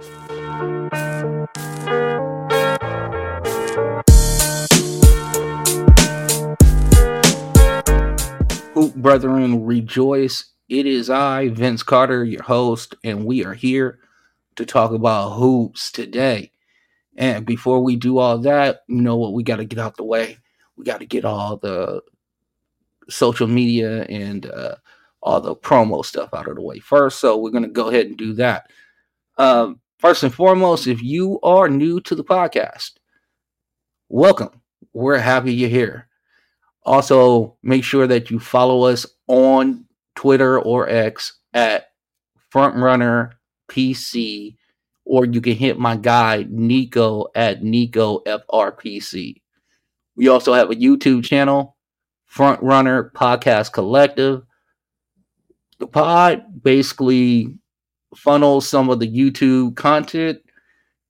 Hoop brethren, rejoice. It is I, Vince Carter, your host, and we are here to talk about hoops today. And before we do all that, you know what? We got to get out the way. We got to get all the social media and uh, all the promo stuff out of the way first. So we're going to go ahead and do that. Um, first and foremost, if you are new to the podcast, welcome. We're happy you're here. Also, make sure that you follow us on Twitter or X at Frontrunner PC, or you can hit my guy Nico at Nico FRPC. We also have a YouTube channel, Frontrunner Podcast Collective. The pod basically funnels some of the YouTube content.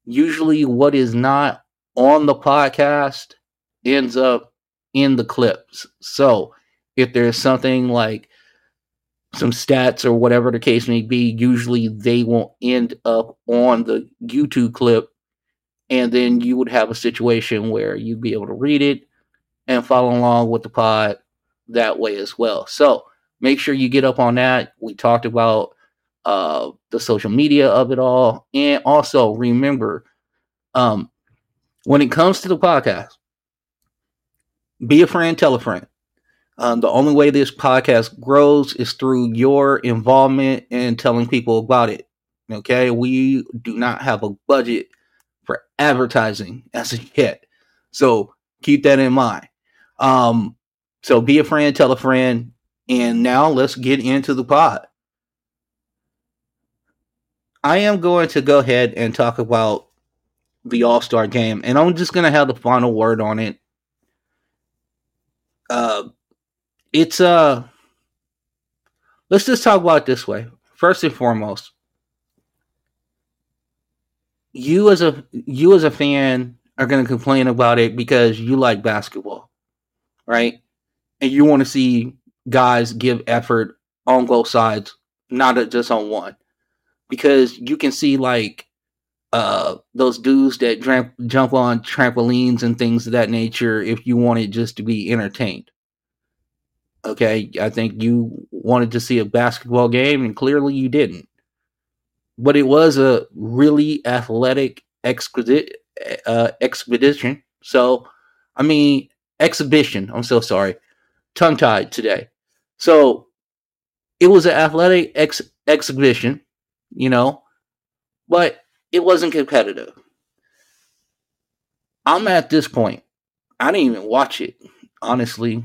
Usually, what is not on the podcast ends up in the clips. So if there's something like some stats or whatever the case may be, usually they won't end up on the YouTube clip. And then you would have a situation where you'd be able to read it and follow along with the pod that way as well. So make sure you get up on that. We talked about uh, the social media of it all. And also remember, um, when it comes to the podcast, be a friend, tell a friend. Um, the only way this podcast grows is through your involvement and telling people about it. Okay, we do not have a budget for advertising as a yet, so keep that in mind. Um, so be a friend, tell a friend, and now let's get into the pod. I am going to go ahead and talk about the All Star game, and I'm just going to have the final word on it uh, it's uh, let's just talk about it this way. First and foremost, you as a you as a fan are going to complain about it because you like basketball, right? And you want to see guys give effort on both sides, not just on one, because you can see like uh those dudes that dramp- jump on trampolines and things of that nature if you wanted just to be entertained. Okay? I think you wanted to see a basketball game and clearly you didn't. But it was a really athletic uh, expedition so i mean exhibition i'm so sorry tongue tied today. So it was an athletic ex- exhibition you know but it wasn't competitive. I'm at this point. I didn't even watch it. Honestly,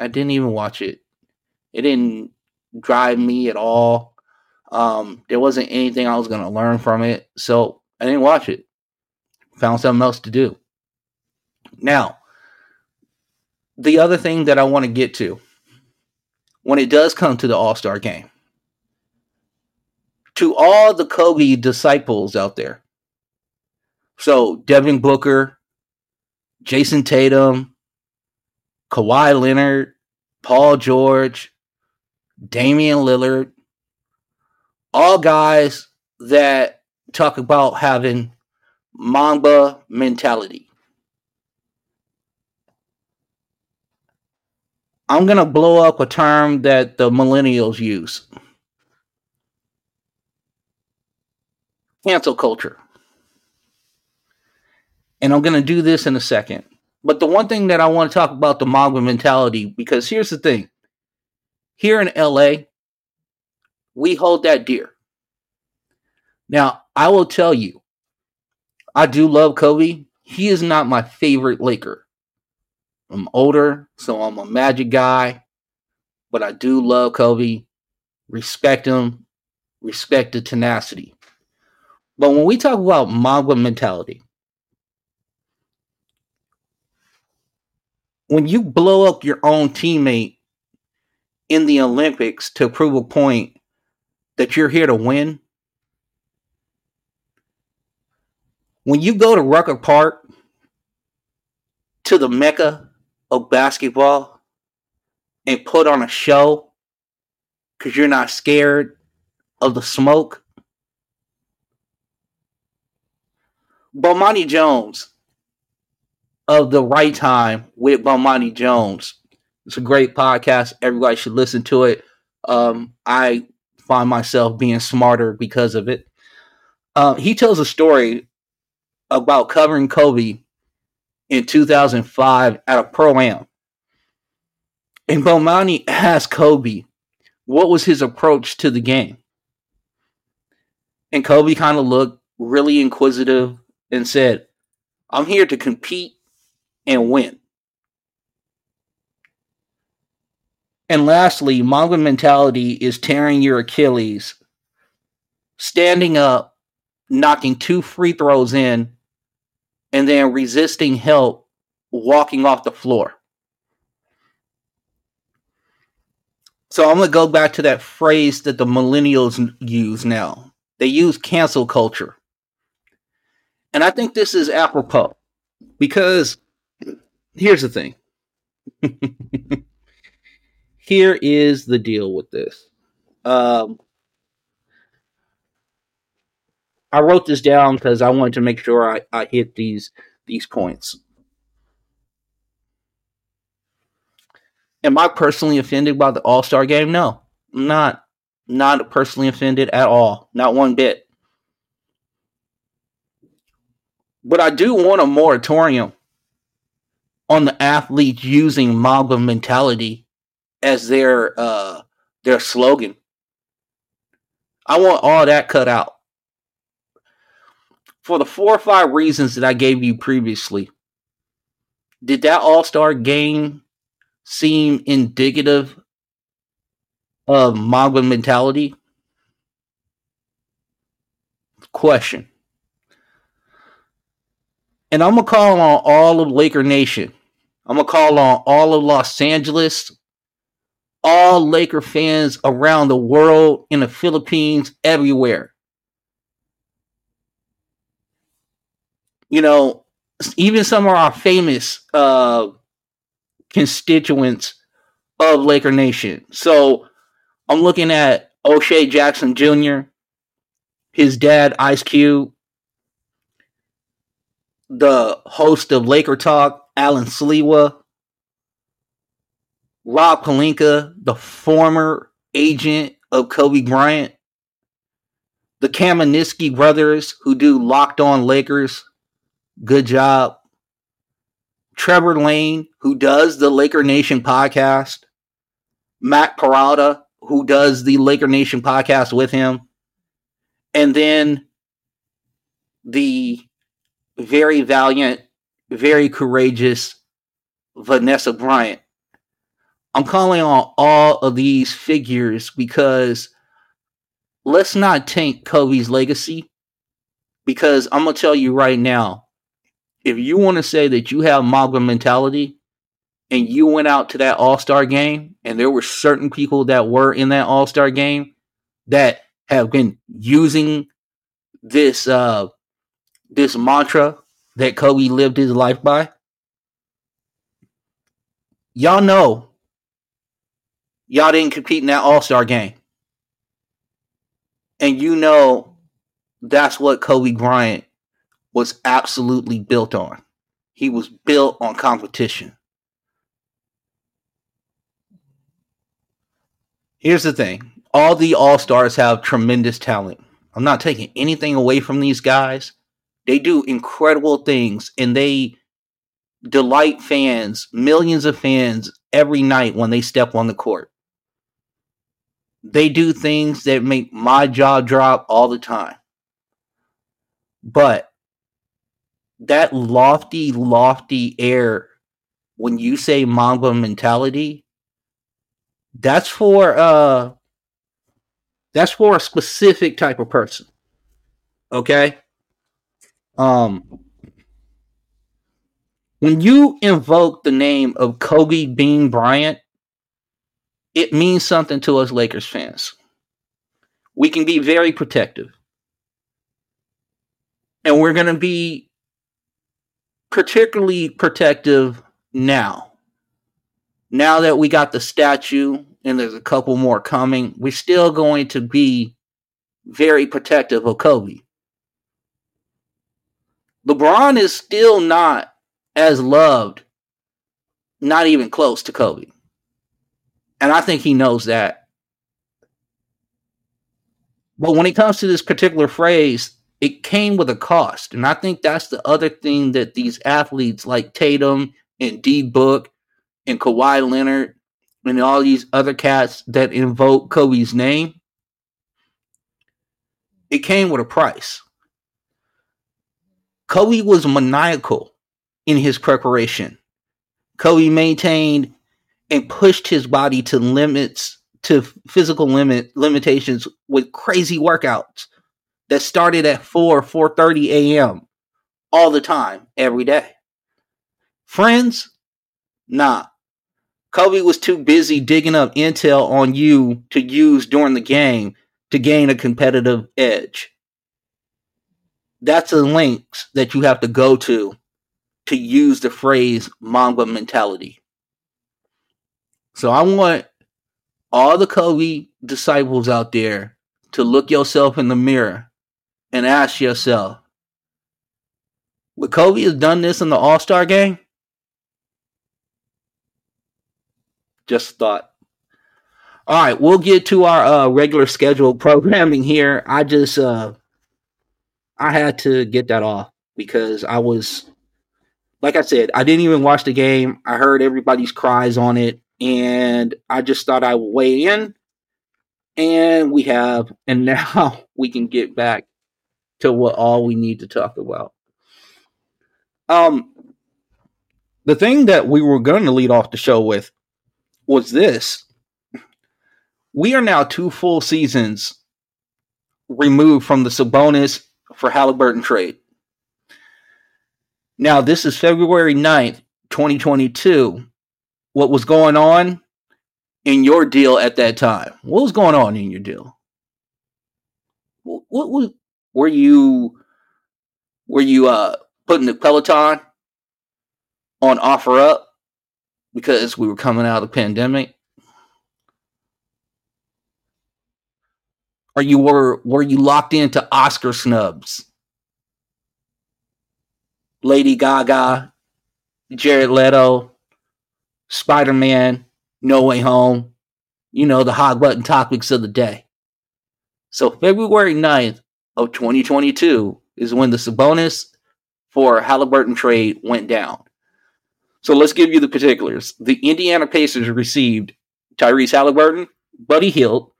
I didn't even watch it. It didn't drive me at all. Um, there wasn't anything I was going to learn from it, so I didn't watch it. Found something else to do. Now, the other thing that I want to get to when it does come to the All Star game, to all the Kobe disciples out there. So Devin Booker, Jayson Tatum, Kawhi Leonard, Paul George, Damian Lillard, all guys that talk about having Mamba mentality. I'm going to blow up a term that the millennials use. Cancel culture. And I'm going to do this in a second. But the one thing that I want to talk about the Mamba mentality, because here's the thing here in LA, we hold that dear. Now, I will tell you, I do love Kobe. He is not my favorite Laker. I'm older, so I'm a magic guy, but I do love Kobe, respect him, respect the tenacity. But when we talk about Mamba mentality, when you blow up your own teammate in the Olympics to prove a point that you're here to win, when you go to Rucker Park to the mecca of basketball and put on a show because you're not scared of the smoke Bomani Jones of the right time with Bomani Jones. It's a great podcast. Everybody should listen to it. Um, I find myself being smarter because of it. Uh, he tells a story about covering Kobe in 2005 at a pro am. And Bomani asked Kobe what was his approach to the game. And Kobe kind of looked really inquisitive and said, I'm here to compete and win. And lastly, Mamba mentality is tearing your Achilles, standing up, knocking two free throws in, and then resisting help, walking off the floor. So I'm going to go back to that phrase that the millennials use now. They use cancel culture. And I think this is apropos because here's the thing. Here is the deal with this. Um, I wrote this down because I wanted to make sure I, I hit these these points. Am I personally offended by the All Star game? No, not. Not personally offended at all. Not one bit. But I do want a moratorium on the athletes using Mamba mentality as their uh their slogan. I want all that cut out. For the four or five reasons that I gave you previously, did that All Star game seem indicative of Mamba mentality? Question. And I'm gonna call on all of Laker Nation. I'm gonna call on all of Los Angeles, all Laker fans around the world, in the Philippines, everywhere. You know, even some of our famous uh, constituents of Laker Nation. So I'm looking at O'Shea Jackson Jr., his dad, Ice Cube, the host of Laker Talk, Alan Sliwa, Rob Pelinka, the former agent of Kobe Bryant, the Kamenetsky brothers who do Locked On Lakers, good job. Trevor Lane, who does the Laker Nation podcast, Matt Peralta, who does the Laker Nation podcast with him, and then the very valiant, very courageous Vanessa Bryant. I'm calling on all of these figures because let's not taint Kobe's legacy. Because I'm going to tell you right now, if you want to say that you have Mamba mentality and you went out to that All Star game and there were certain people that were in that All Star game that have been using this uh, this mantra that Kobe lived his life by? Y'all know y'all didn't compete in that All Star game. And you know that's what Kobe Bryant was absolutely built on. He was built on competition. Here's the thing all the All Stars have tremendous talent. I'm not taking anything away from these guys. They do incredible things and they delight fans, millions of fans every night when they step on the court. They do things that make my jaw drop all the time. But that lofty, lofty air when you say Mamba mentality, that's for uh that's for a specific type of person. Okay? Um, when you invoke the name of Kobe Bean Bryant, it means something to us Lakers fans. We can be very protective. And we're going to be particularly protective now. Now that we got the statue and there's a couple more coming, we're still going to be very protective of Kobe. LeBron is still not as loved, not even close to Kobe. And I think he knows that. But when it comes to this particular phrase, it came with a cost. And I think that's the other thing that these athletes like Tatum and D Book and Kawhi Leonard and all these other cats that invoke Kobe's name, it came with a price. Kobe was maniacal in his preparation. Kobe maintained and pushed his body to limits to physical limit limitations with crazy workouts that started at 4 4:30 a.m. all the time every day. Friends? Nah. Kobe was too busy digging up intel on you to use during the game to gain a competitive edge. That's the links that you have to go to to use the phrase Mamba mentality. So I want all the Kobe disciples out there to look yourself in the mirror and ask yourself, would Kobe have done this in the All Star game? Just thought. All right, we'll get to our uh, regular scheduled programming here. I just uh, I had to get that off because I was, like I said, I didn't even watch the game. I heard everybody's cries on it, and I just thought I would weigh in. And we have, and now we can get back to what all we need to talk about. Um, the thing that we were going to lead off the show with was this. We are now two full seasons removed from the Sabonis for Halliburton trade. Now, this is February 9th, 2022. What was going on in your deal at that time? What was going on in your deal? What, were you were you uh putting the Peloton on offer up because we were coming out of the pandemic? Or you were were you locked into Oscar snubs? Lady Gaga, Jared Leto, Spider Man, No Way Home, you know, the hot button topics of the day. So February 9th of 2022 is when the Sabonis for Halliburton trade went down. So let's give you the particulars. The Indiana Pacers received Tyrese Halliburton, Buddy Hield,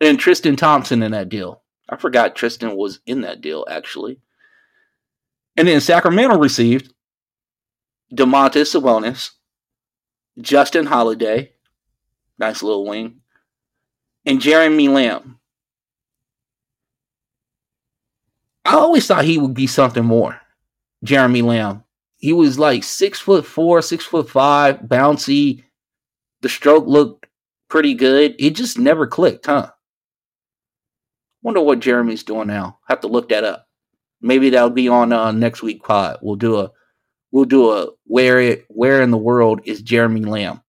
and Tristan Thompson in that deal. I forgot Tristan was in that deal, actually. And then Sacramento received Domantas Sabonis, Justin Holiday, nice little wing, and Jeremy Lamb. I always thought he would be something more. Jeremy Lamb. He was like six foot four, six foot five, bouncy. The stroke looked pretty good. It just never clicked, huh? Wonder what Jeremy's doing now. Have to look that up. Maybe that'll be on uh, next week pod. We'll do a we'll do a where it where in the world is Jeremy Lamb?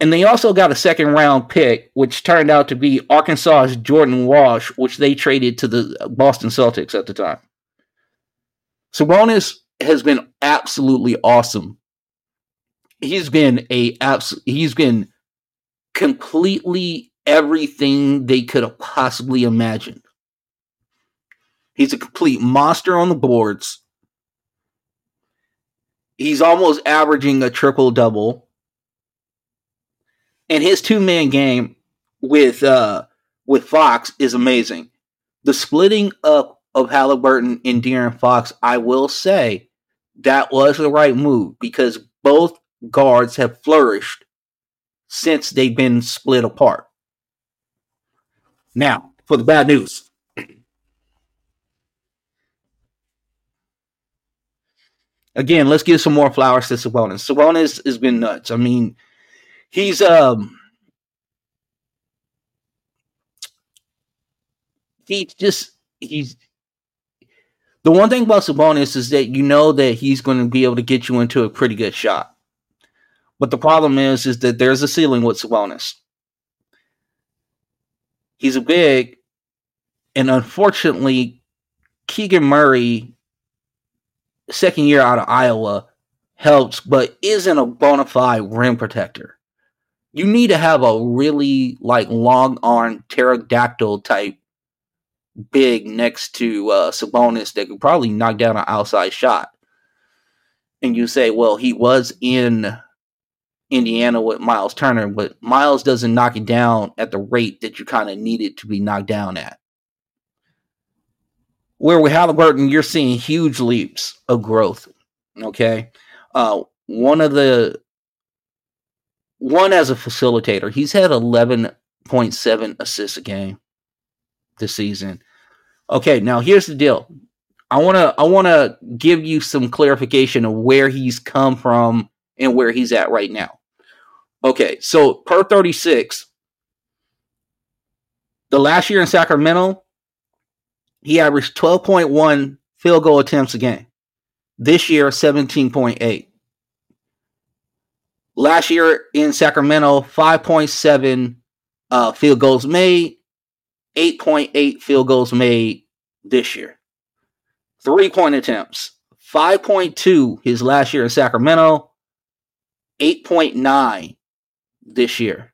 And they also got a second round pick, which turned out to be Arkansas's Jordan Walsh, which they traded to the Boston Celtics at the time. Sabonis has been absolutely awesome. He's been a abs- he's been completely everything they could have possibly imagined. He's a complete monster on the boards. He's almost averaging a triple double. And his two man game with uh with Fox is amazing. The splitting up of Halliburton and De'Aaron Fox, I will say that was the right move because both guards have flourished since they've been split apart. Now, for the bad news. Again, let's give some more flowers to Sabonis. Sabonis has been nuts. I mean, he's um he's just he's the one thing about Sabonis is that you know that he's going to be able to get you into a pretty good shot. But the problem is, is that there's a ceiling with Sabonis. He's a big, and unfortunately, Keegan Murray, second year out of Iowa, helps, but isn't a bona fide rim protector. You need to have a really like long arm pterodactyl type big next to uh, Sabonis that could probably knock down an outside shot. And you say, well, he was in Indiana with Miles Turner, but Miles doesn't knock it down at the rate that you kind of need it to be knocked down at. Where with Halliburton, you're seeing huge leaps of growth. Okay. Uh, one of the one as a facilitator, he's had 11.7 assists a game this season. Okay, now here's the deal. I want to I want to give you some clarification of where he's come from and where he's at right now. Okay, so per 36, the last year in Sacramento, he averaged 12.1 field goal attempts a game. This year, 17.8. Last year in Sacramento, 5.7 uh, field goals made, 8.8 field goals made this year. Three point attempts, 5.2 his last year in Sacramento, 8.9 this year.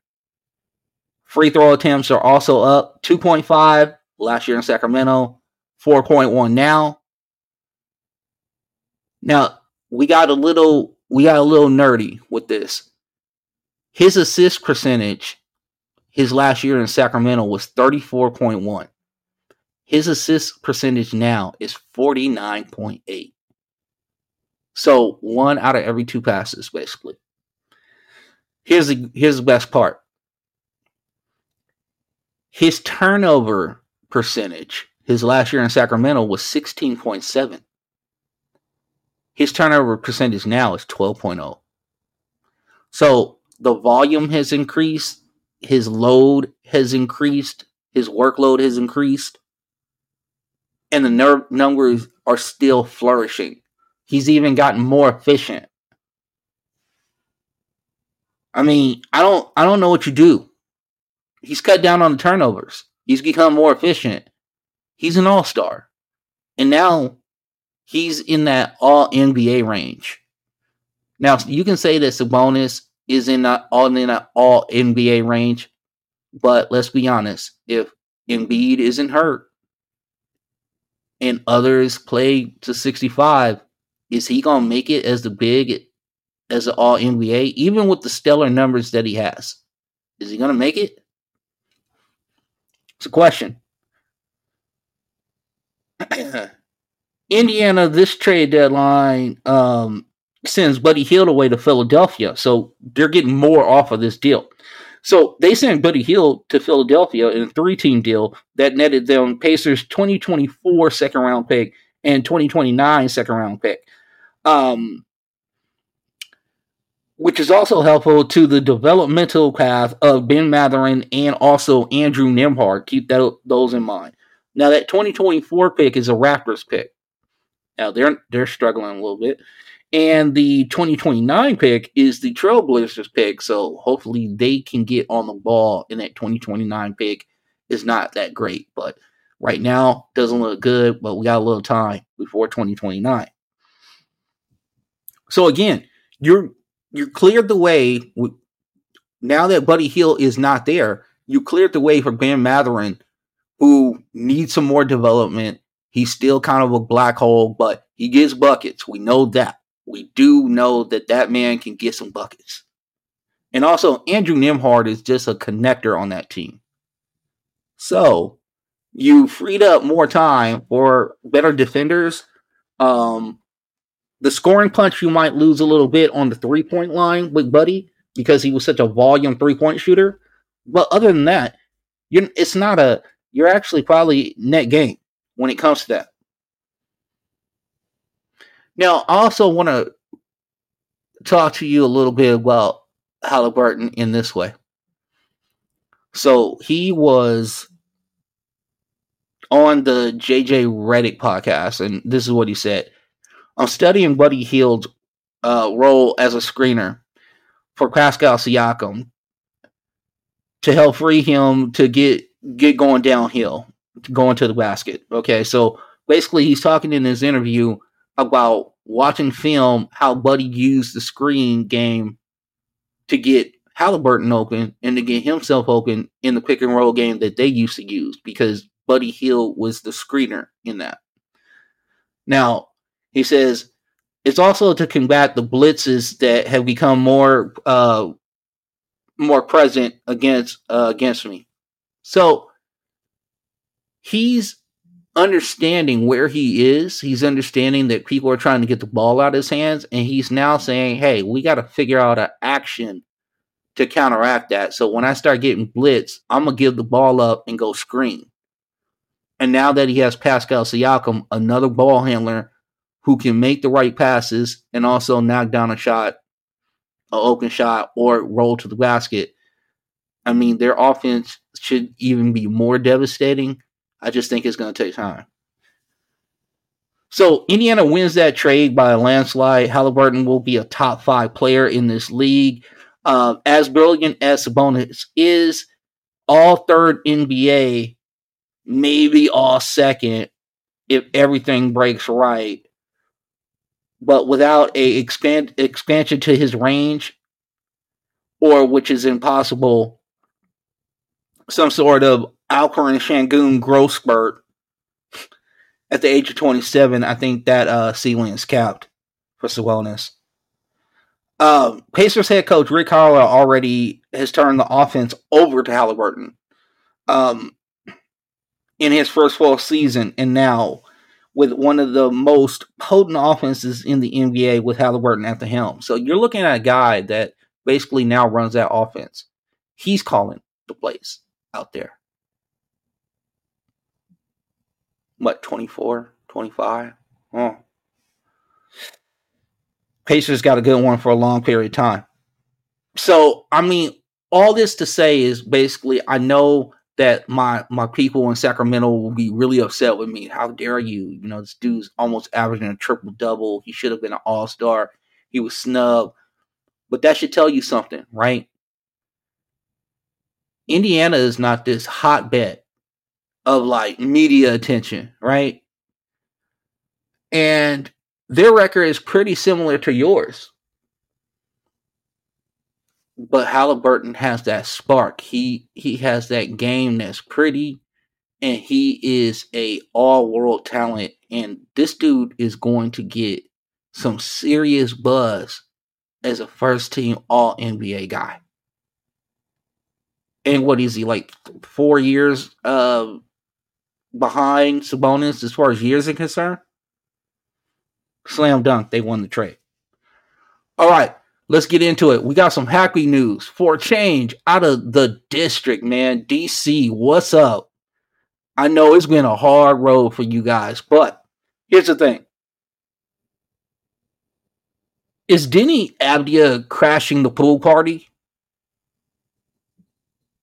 Free throw attempts are also up 2.5 last year in Sacramento, 4.1 now. Now, we got a little we got a little nerdy with this. His assist percentage his last year in Sacramento was 34.1. His assist percentage now is 49.8. So, one out of every two passes basically. Here's the here's the best part. His turnover percentage his last year in Sacramento was 16.7. His turnover percentage now is 12.0. So the volume has increased, his load has increased, his workload has increased, and the ner- numbers are still flourishing. He's even gotten more efficient. I mean, I don't I don't know what you do. He's cut down on the turnovers. He's become more efficient. He's an all-star. And now he's in that all NBA range. Now you can say that Sabonis is in that all in that all NBA range, but let's be honest, if Embiid isn't hurt and others play to 65, is he gonna make it as the big as an all NBA, even with the stellar numbers that he has? Is he gonna make it? It's a question. Indiana, this trade deadline um, sends Buddy Hield away to Philadelphia, so they're getting more off of this deal. So they sent Buddy Hield to Philadelphia in a three-team deal that netted them Pacers 2024 second round pick and 2029 second round pick. Um, which is also helpful to the developmental path of Ben Mathurin and also Andrew Nembhard. Keep that, those in mind. Now that 2024 pick is a Raptors pick. Now they're they're struggling a little bit. And the 2029 pick is the Trailblazers pick, so hopefully they can get on the ball. And that 2029 pick is not that great, but right now doesn't look good. But we got a little time before 2029. So again, you're you cleared the way. Now that Buddy Hield is not there, you cleared the way for Ben Mathurin, who needs some more development He's still kind of a black hole, but he gets buckets. We know that. We do know that that man can get some buckets. And also, Andrew Nembhard is just a connector on that team. So, you freed up more time for better defenders. Um, the scoring punch, you might lose a little bit on the three point line with Buddy because he was such a volume three point shooter. But other than that, you're, it's not a, you're actually probably net gain when it comes to that. Now, I also want to talk to you a little bit about Halliburton in this way. So he was on the JJ Redick podcast, and this is what he said. I'm studying Buddy Hield's uh, role as a screener for Pascal Siakam to help free him to get get going downhill going to the basket. Okay, so basically he's talking in his interview about watching film how Buddy used the screen game to get Halliburton open and to get himself open in the pick and roll game that they used to use because Buddy Hield was the screener in that. Now, he says it's also to combat the blitzes that have become more uh, more present against uh, against me. So he's understanding where he is. He's understanding that people are trying to get the ball out of his hands, and he's now saying, "Hey, we got to figure out an action to counteract that." So when I start getting blitz, I'm gonna give the ball up and go screen. And now that he has Pascal Siakam, another ball handler who can make the right passes and also knock down a shot, a open shot, or roll to the basket. I mean, their offense should even be more devastating. I just think it's going to take time. So Indiana wins that trade by a landslide. Halliburton will be a top five player in this league. Uh, as brilliant as Sabonis is, all third NBA, maybe all second, if everything breaks right but without a expand expansion to his range, or which is impossible, some sort of Alperen Sengun growth spurt at the age of 27, I think that uh, ceiling is capped for Sabonis. Uh, Pacers head coach Rick Carlisle already has turned the offense over to Halliburton um, in his first full season, and now with one of the most potent offenses in the NBA with Halliburton at the helm. So you're looking at a guy that basically now runs that offense. He's calling the plays out there. What, 24, 25? Oh. Pacers got a good one for a long period of time. So, I mean, all this to say is basically, I know that my my people in Sacramento will be really upset with me. How dare you? You know, this dude's almost averaging a triple double. He should have been an all star. He was snubbed. But that should tell you something, right? Indiana is not this hotbed of like media attention, right? And their record is pretty similar to yours but Halliburton has that spark. He he has that game that's pretty, and he is a all world talent. And this dude is going to get some serious buzz as a first team All NBA guy. And what is he like? Four years uh, behind Sabonis as far as years are concerned. Slam dunk. They won the trade. All right. Let's get into it. We got some happy news for change out of the district, man. DC, what's up? I know it's been a hard road for you guys, but here's the thing. Is Deni Avdija crashing the pool party?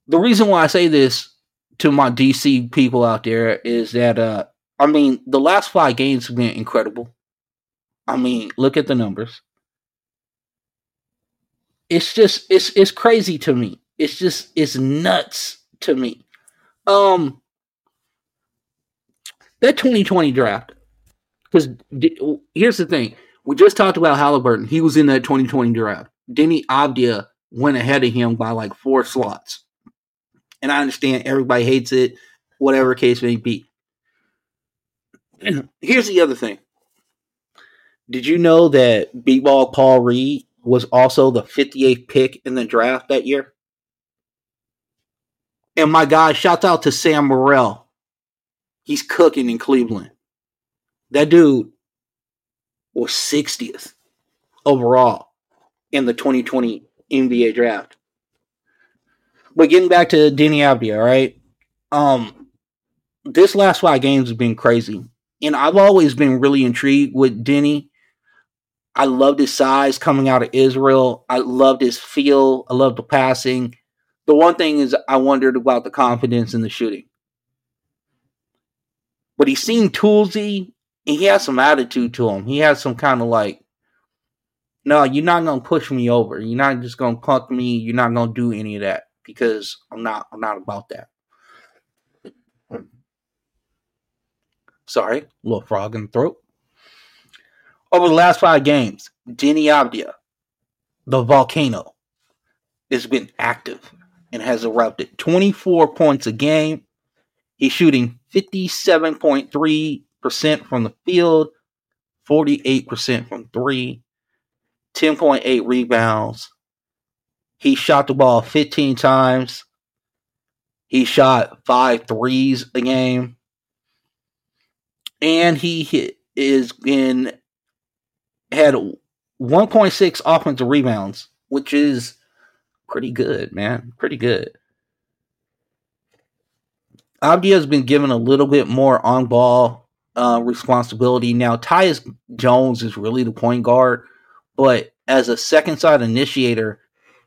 The reason why I say this to my DC people out there is that uh I mean the last five games have been incredible. I mean, look at the numbers it's just it's it's crazy to me. It's just it's nuts to me. Um, that 2020 draft. Because here's the thing: we just talked about Halliburton. He was in that 2020 draft. Deni Avdija went ahead of him by like four slots. And I understand everybody hates it, whatever case may be. Here's the other thing. Did you know that B-ball Paul Reed was also the 58th pick in the draft that year. And my guy, shouts out to Sam Merrill. He's cooking in Cleveland. That dude was 60th overall in the 2020 NBA draft. But getting back to Deni Avdija, right? Um, this last five games has been crazy. And I've always been really intrigued with Deni I loved his size coming out of Israel. I loved his feel. I loved the passing. The one thing is, I wondered about the confidence in the shooting. But he seemed toolsy, and he has some attitude to him. He has some kind of like, no, you're not gonna push me over. You're not just gonna punk me. You're not gonna do any of that because I'm not. I'm not about that. Sorry, little frog in the throat. Over the last five games, Deni Avdija, the volcano, has been active and has erupted 24 points a game. He's shooting 57.3% from the field, 48% from three, 10.8 rebounds. He shot the ball 15 times. He shot five threes a game. And he hit, is in had 1.6 offensive rebounds, which is pretty good, man. Pretty good. Avdija has been given a little bit more on ball uh, responsibility. Now, Tyus Jones is really the point guard, but as a second side initiator,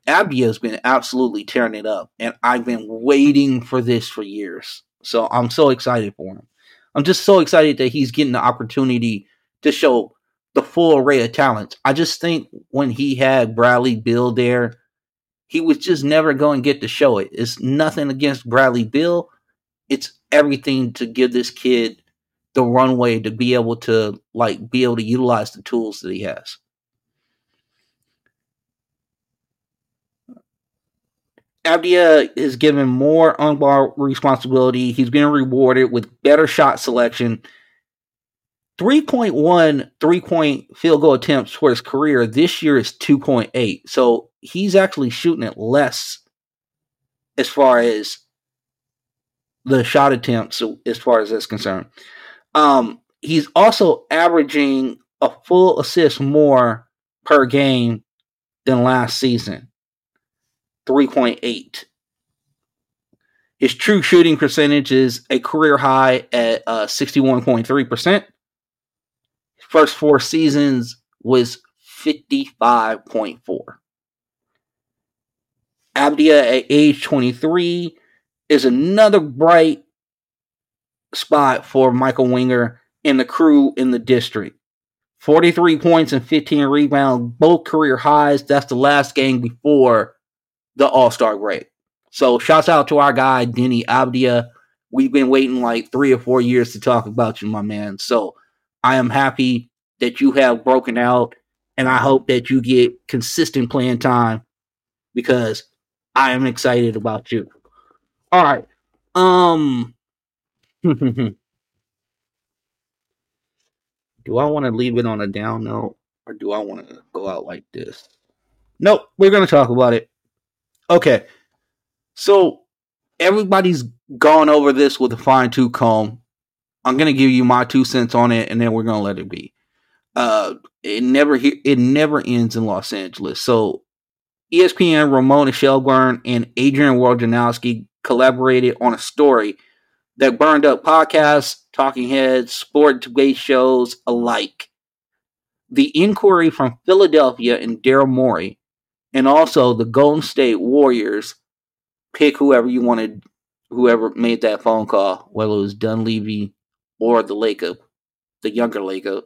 Avdija has been absolutely tearing it up. And I've been waiting for this for years. So I'm so excited for him. I'm just so excited that he's getting the opportunity to show the full array of talents. I just think when he had Bradley Beal there, he was just never going to get to show it. It's nothing against Bradley Beal. It's everything to give this kid the runway to be able to like be able to utilize the tools that he has. Avdija is given more on ball responsibility. He's being rewarded with better shot selection 3.1 three point field goal attempts for his career this year is 2.8. So he's actually shooting it less as far as the shot attempts, as far as that's concerned. Um, he's also averaging a full assist more per game than last season 3.8. His true shooting percentage is a career high at uh, 61.3% first four seasons was 55.4. Avdija at age 23 is another bright spot for Michael Winger and the crew in the district. 43 points and 15 rebounds, both career highs. That's the last game before the All Star break. So, shouts out to our guy, Deni Avdija. We've been waiting like three or four years to talk about you, my man. So, I am happy that you have broken out, and I hope that you get consistent playing time because I am excited about you. All right. Um Do I want to leave it on a down note or do I want to go out like this? Nope, we're going to talk about it. Okay. So everybody's gone over this with a fine tooth comb. I'm to give you my two cents on it and then we're to let it be uh, it never it never ends in Los Angeles. So ESPN Ramona Shelburne and Adrian Wojnarowski collaborated on a story that burned up podcasts, talking heads, sport-based shows alike. The inquiry from Philadelphia and Daryl Morey, and also the Golden State Warriors, pick whoever you wanted, whoever made that phone call, whether it was Dunleavy or the Lacob, the younger Lacob,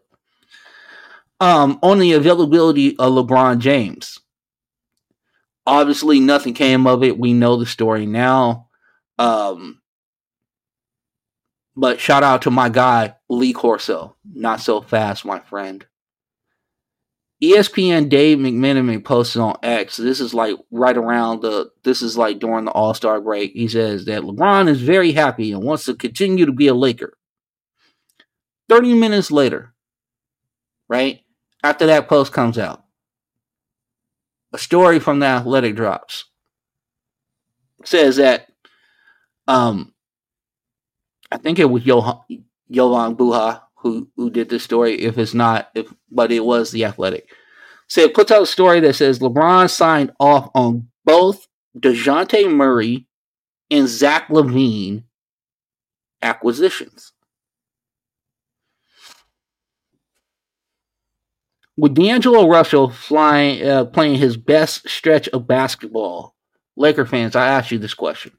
um, on the availability of LeBron James. Obviously, nothing came of it. We know the story now. Um, but shout out to my guy, Lee Corso. Not so fast, my friend. ESPN Dave McMenamin posted on X. This is like right around the. This is like during the All Star break. He says that LeBron is very happy and wants to continue to be a Laker. Thirty minutes later, right? after that post comes out. A story from the Athletic drops. says that um I think it was Johan Jovan Buha who who did this story. If it's not, if but it was the Athletic. So it puts out a story that says LeBron signed off on both Dejounte Murray and Zach LaVine acquisitions. With D'Angelo Russell flying, uh, playing his best stretch of basketball, Laker fans, I ask you this question.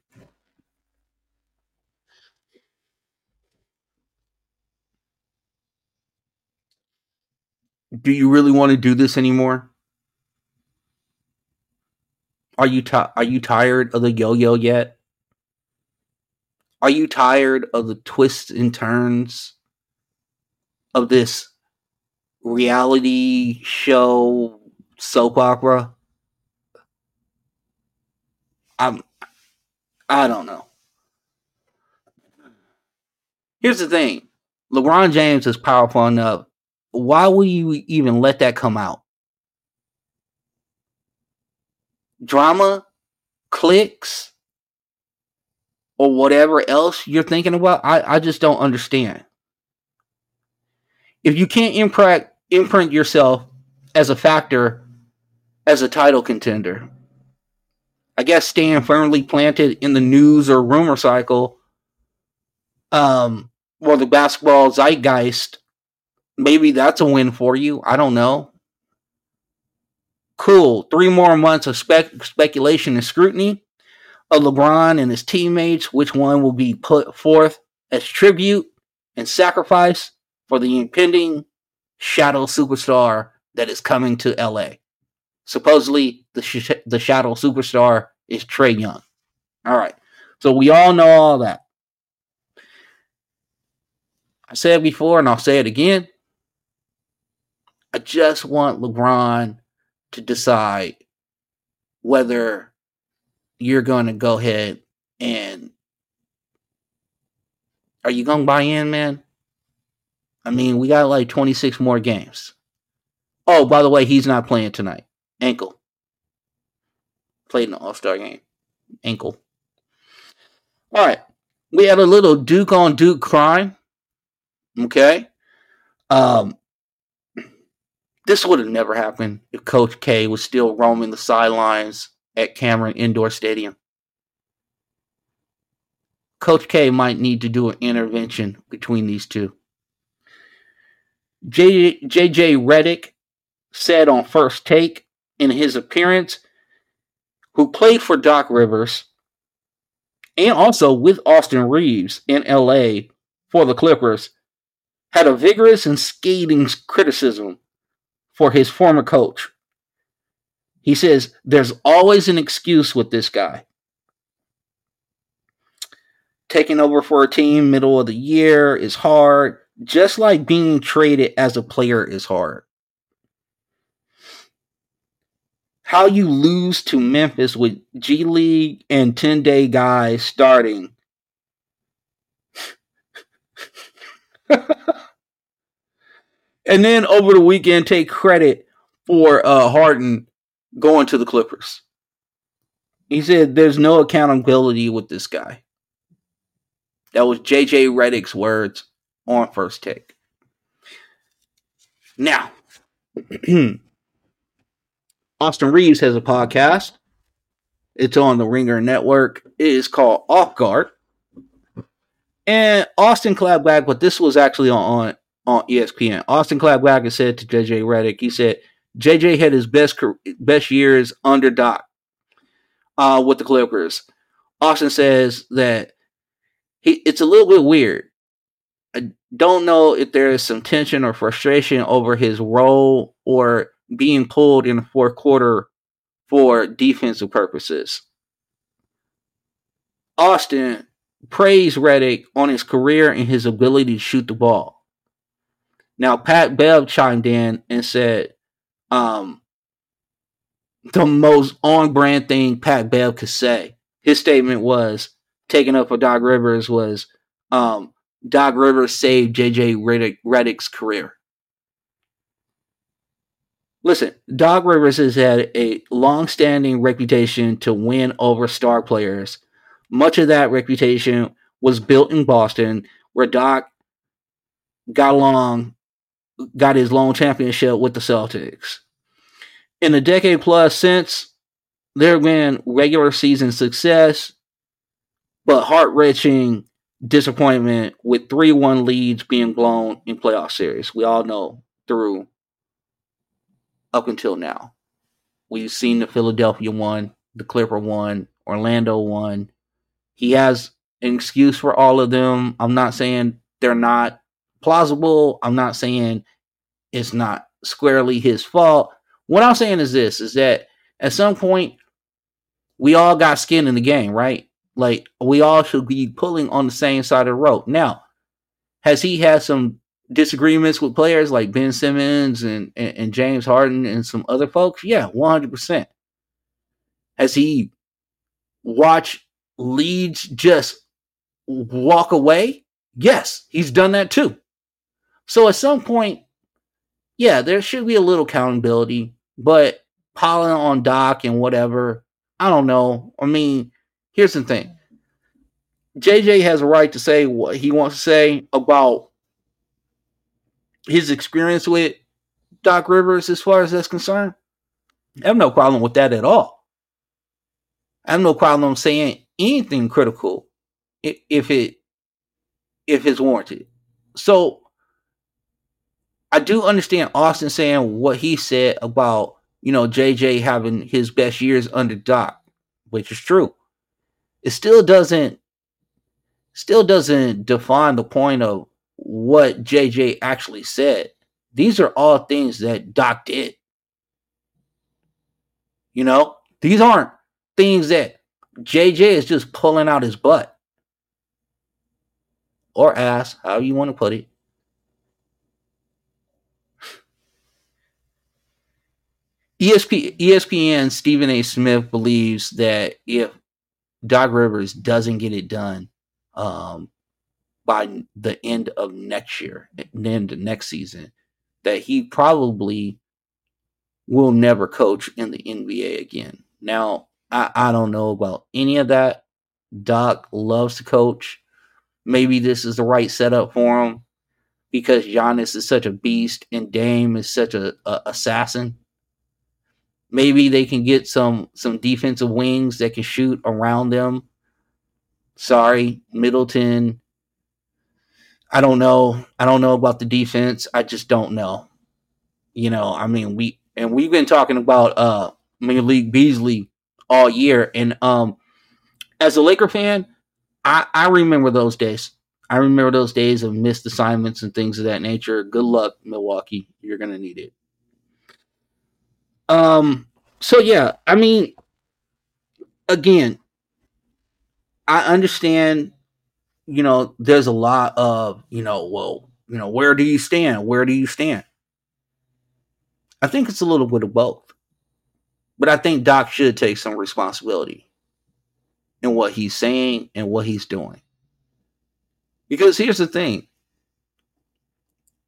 Do you really want to do this anymore? Are you ti- are you tired of the yo-yo yet? Are you tired of the twists and turns of this reality show soap opera. I'm I don't know. Here's the thing. LeBron James is powerful enough. Why would you even let that come out? Drama, clicks, or whatever else you're thinking about, I, I just don't understand. If you can't imprint imprint yourself as a factor as a title contender, I guess staying firmly planted in the news or rumor cycle, um, or the basketball zeitgeist, maybe that's a win for you. I don't know. Cool. Three more months of spec- speculation and scrutiny of LeBron and his teammates. Which one will be put forth as tribute and sacrifice for the impending shadow superstar that is coming to LA? Supposedly, the sh- the shadow superstar is Trae Young. All right, so we all know all that. I said before, and I'll say it again. I just want LeBron to decide whether you're going to go ahead and are you going to buy in, man? I mean, we got like 26 more games. Oh, by the way, he's not playing tonight ankle. Played in the All Star game. Ankle. All right. We had a little Duke on Duke crime. Okay. Um, this would have never happened if Coach K was still roaming the sidelines at Cameron Indoor Stadium. Coach K might need to do an intervention between these two. JJ Redick said on first take in his appearance, who played for Doc Rivers and also with Austin Rivers in LA for the Clippers, had a vigorous and scathing criticism for his former coach. He says, There's always an excuse with this guy. Taking over for a team middle of the year is hard, just like being traded as a player is hard. how you lose to Memphis with G League and 10 day guys starting. and then over the weekend take credit for uh, Harden going to the Clippers. He said there's no accountability with this guy. That was JJ Redick's words on first take. Now, Austin Rivers has a podcast. It's on the Ringer Network. It is called Off Guard. And Austin back, but this was actually on, on ESPN. Austin back has said to JJ Redick, he said, JJ had his best best years under Doc uh, with the Clippers. Austin says that he it's a little bit weird. I don't know if there is some tension or frustration over his role or being pulled in the fourth quarter for defensive purposes. Austin praised Redick on his career and his ability to shoot the ball. Now, Pat Bev chimed in and said, um, the most on brand thing Pat Bev could say. His statement was taken up for Doc Rivers was um, Doc Rivers saved JJ Redick, Redick's career. Listen, Doc Rivers has had a long-standing reputation to win over star players. Much of that reputation was built in Boston, where Doc got along, got his long championship with the Celtics. In the decade plus since, there have been regular season success, but heart-wrenching disappointment with 3-1 leads being blown in playoff series. We all know through up until now. We've seen the Philadelphia one, the Clipper one, Orlando one. He has an excuse for all of them. I'm not saying they're not plausible. I'm not saying it's not squarely his fault. What I'm saying is this is that at some point we all got skin in the game, right? Like we all should be pulling on the same side of the rope. Now, has he had some disagreements with players like Ben Simmons and, and, and James Harden and some other folks? Yeah, 100%. Has he watched leads just walk away? Yes, he's done that too. So at some point, yeah, there should be a little accountability, but piling on Doc and whatever, I don't know. I mean, here's the thing. JJ has a right to say what he wants to say about his experience with Doc Rivers as far as that's concerned. I have no problem with that at all. I have no problem saying anything critical if it if it's warranted. So I do understand Austin saying what he said about, you know, JJ having his best years under Doc, which is true. It still doesn't still doesn't define the point of what JJ actually said. These are all things that Doc did. You know, these aren't things that JJ is just pulling out his butt or ass, however you want to put it. ESP, ESPN Stephen A. Smith believes that if Doc Rivers doesn't get it done um, by the end of next year, end of next season, that he probably will never coach in the NBA again. Now, I, I don't know about any of that. Doc loves to coach. Maybe this is the right setup for him because Giannis is such a beast and Dame is such a, a assassin. Maybe they can get some some defensive wings that can shoot around them. Sorry, Middleton. I don't know. I don't know about the defense. I just don't know. You know, I mean, we and we've been talking about uh Malik Beasley all year, and um, as a Laker fan, I, I remember those days. I remember those days of missed assignments and things of that nature. Good luck, Milwaukee. You're gonna need it. Um. So yeah, I mean, again, I understand. You know, there's a lot of you know, well, you know, where do you stand? Where do you stand? I think it's a little bit of both, but I think Doc should take some responsibility in what he's saying and what he's doing. Because here's the thing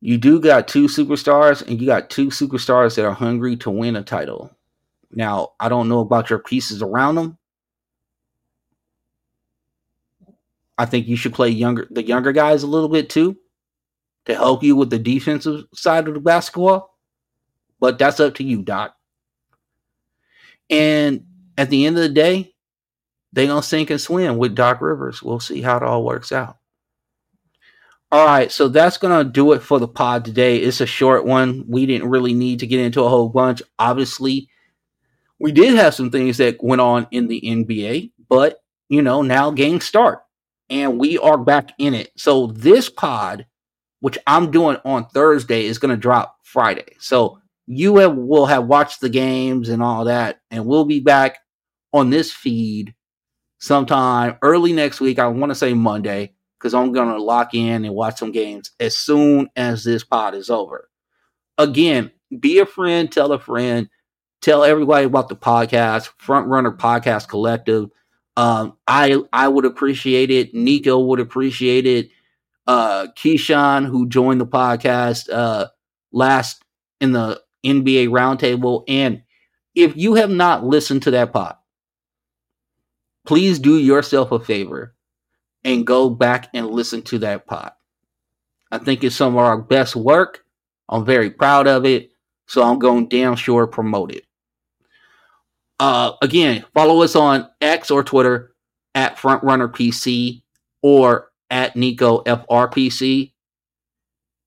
you do got two superstars, and you got two superstars that are hungry to win a title. Now, I don't know about your pieces around them. I think you should play younger the younger guys a little bit too to help you with the defensive side of the basketball. But that's up to you, Doc. And at the end of the day, they gonna sink and swim with Doc Rivers. We'll see how it all works out. All right, so that's gonna do it for the pod today. It's a short one. We didn't really need to get into a whole bunch. Obviously, we did have some things that went on in the NBA, but you know, now games start and we are back in it. So this pod, which I'm doing on Thursday, is gonna drop Friday. So you have, will have watched the games and all that, and we'll be back on this feed sometime early next week. I want to say Monday because I'm going to lock in and watch some games as soon as this pod is over. Again, be a friend, tell a friend, tell everybody about the podcast, Front Runner Podcast Collective. Um, I I would appreciate it. Nico would appreciate it. Uh, Keyshawn, who joined the podcast uh, last in the NBA Roundtable, and if you have not listened to that pod, please do yourself a favor and go back and listen to that pod. I think it's some of our best work. I'm very proud of it. So I'm going damn sure promote it. Uh, again, follow us on X or Twitter at FrontRunnerPC or at Nico FRPC.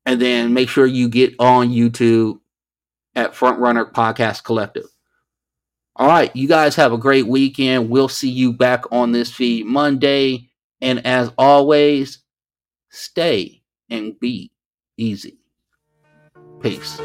And then make sure you get on YouTube at Frontrunner Podcast Collective. All right, you guys have a great weekend. We'll see you back on this feed Monday. And as always, stay and be easy. Peace.